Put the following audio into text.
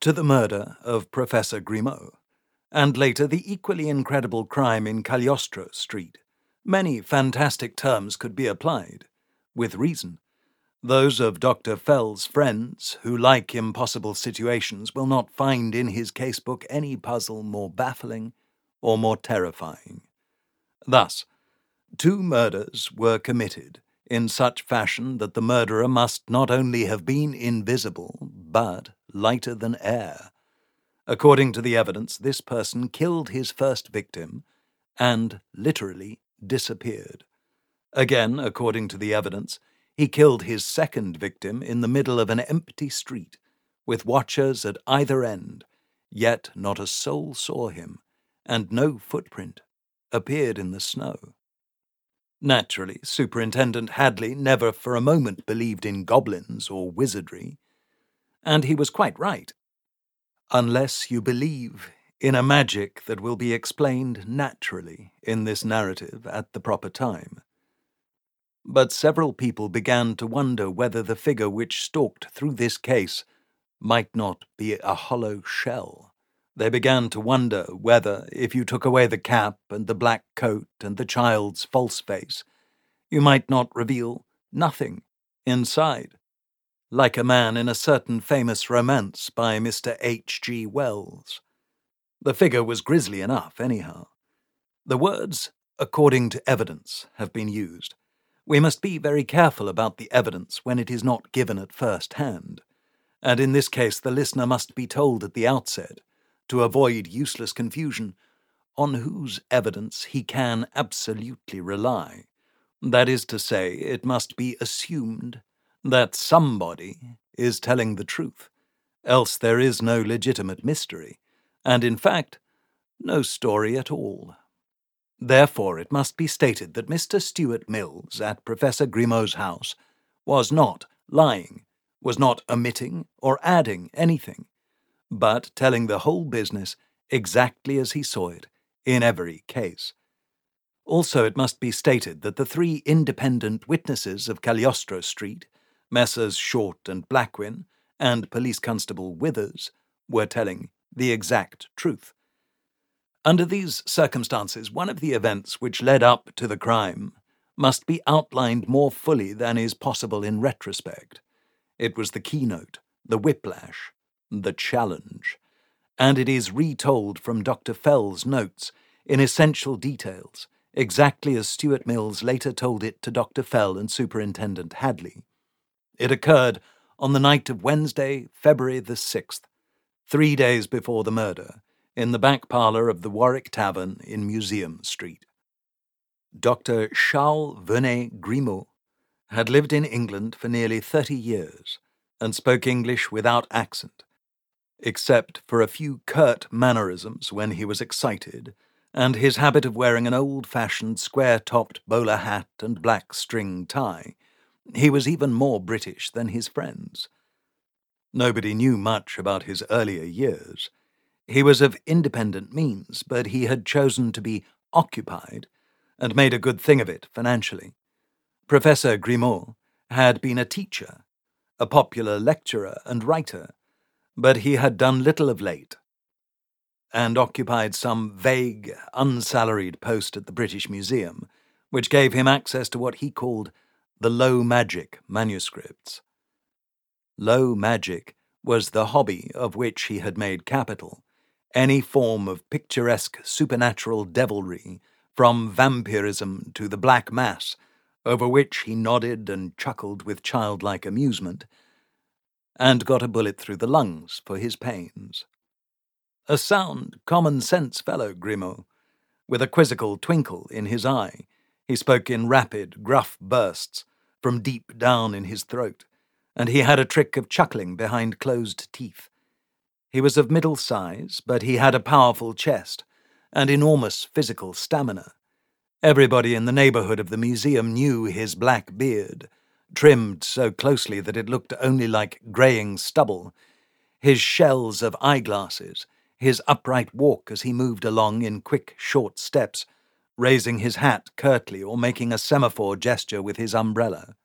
to the murder of Professor Grimaud, and later the equally incredible crime in Cagliostro Street. Many fantastic terms could be applied, with reason. Those of Dr. Fell's friends, who like impossible situations, will not find in his casebook any puzzle more baffling or more terrifying. Thus, two murders were committed in such fashion that the murderer must not only have been invisible, but lighter than air. According to the evidence, this person killed his first victim and literally disappeared. Again, according to the evidence, he killed his second victim in the middle of an empty street, with watchers at either end, yet not a soul saw him, and no footprint appeared in the snow. Naturally, Superintendent Hadley never for a moment believed in goblins or wizardry, and he was quite right. Unless you believe in a magic that will be explained naturally in this narrative at the proper time. But several people began to wonder whether the figure which stalked through this case might not be a hollow shell. They began to wonder whether, if you took away the cap and the black coat and the child's false face, you might not reveal nothing inside, like a man in a certain famous romance by Mr. H. G. Wells. The figure was grisly enough, anyhow. The words, according to evidence, have been used. We must be very careful about the evidence when it is not given at first hand, and in this case the listener must be told at the outset to avoid useless confusion, on whose evidence he can absolutely rely. That is to say, it must be assumed that somebody is telling the truth, else there is no legitimate mystery, and in fact, no story at all. Therefore, it must be stated that Mr. Stuart Mills at Professor Grimaud's house was not lying, was not omitting or adding anything but telling the whole business exactly as he saw it in every case. Also, it must be stated that the three independent witnesses of Cagliostro Street, Messrs. Short and Blackwin, and Police Constable Withers, were telling the exact truth. Under these circumstances, one of the events which led up to the crime must be outlined more fully than is possible in retrospect. It was the keynote, the whiplash, the Challenge, and it is retold from Dr. Fell's notes in essential details, exactly as Stuart Mills later told it to Dr. Fell and Superintendent Hadley. It occurred on the night of Wednesday, February the 6th, three days before the murder, in the back parlour of the Warwick Tavern in Museum Street. Dr. Charles Vernet Grimaud had lived in England for nearly thirty years and spoke English without accent except for a few curt mannerisms when he was excited, and his habit of wearing an old fashioned square topped bowler hat and black string tie, he was even more British than his friends. Nobody knew much about his earlier years. He was of independent means, but he had chosen to be occupied and made a good thing of it financially. Professor Grimaud had been a teacher, a popular lecturer and writer, but he had done little of late, and occupied some vague, unsalaried post at the British Museum, which gave him access to what he called the low magic manuscripts. Low magic was the hobby of which he had made capital, any form of picturesque supernatural devilry, from vampirism to the Black Mass, over which he nodded and chuckled with childlike amusement, and got a bullet through the lungs for his pains. A sound, common sense fellow, Grimaud, with a quizzical twinkle in his eye. He spoke in rapid, gruff bursts from deep down in his throat, and he had a trick of chuckling behind closed teeth. He was of middle size, but he had a powerful chest and enormous physical stamina. Everybody in the neighborhood of the museum knew his black beard trimmed so closely that it looked only like greying stubble, his shells of eyeglasses, his upright walk as he moved along in quick, short steps, raising his hat curtly or making a semaphore gesture with his umbrella.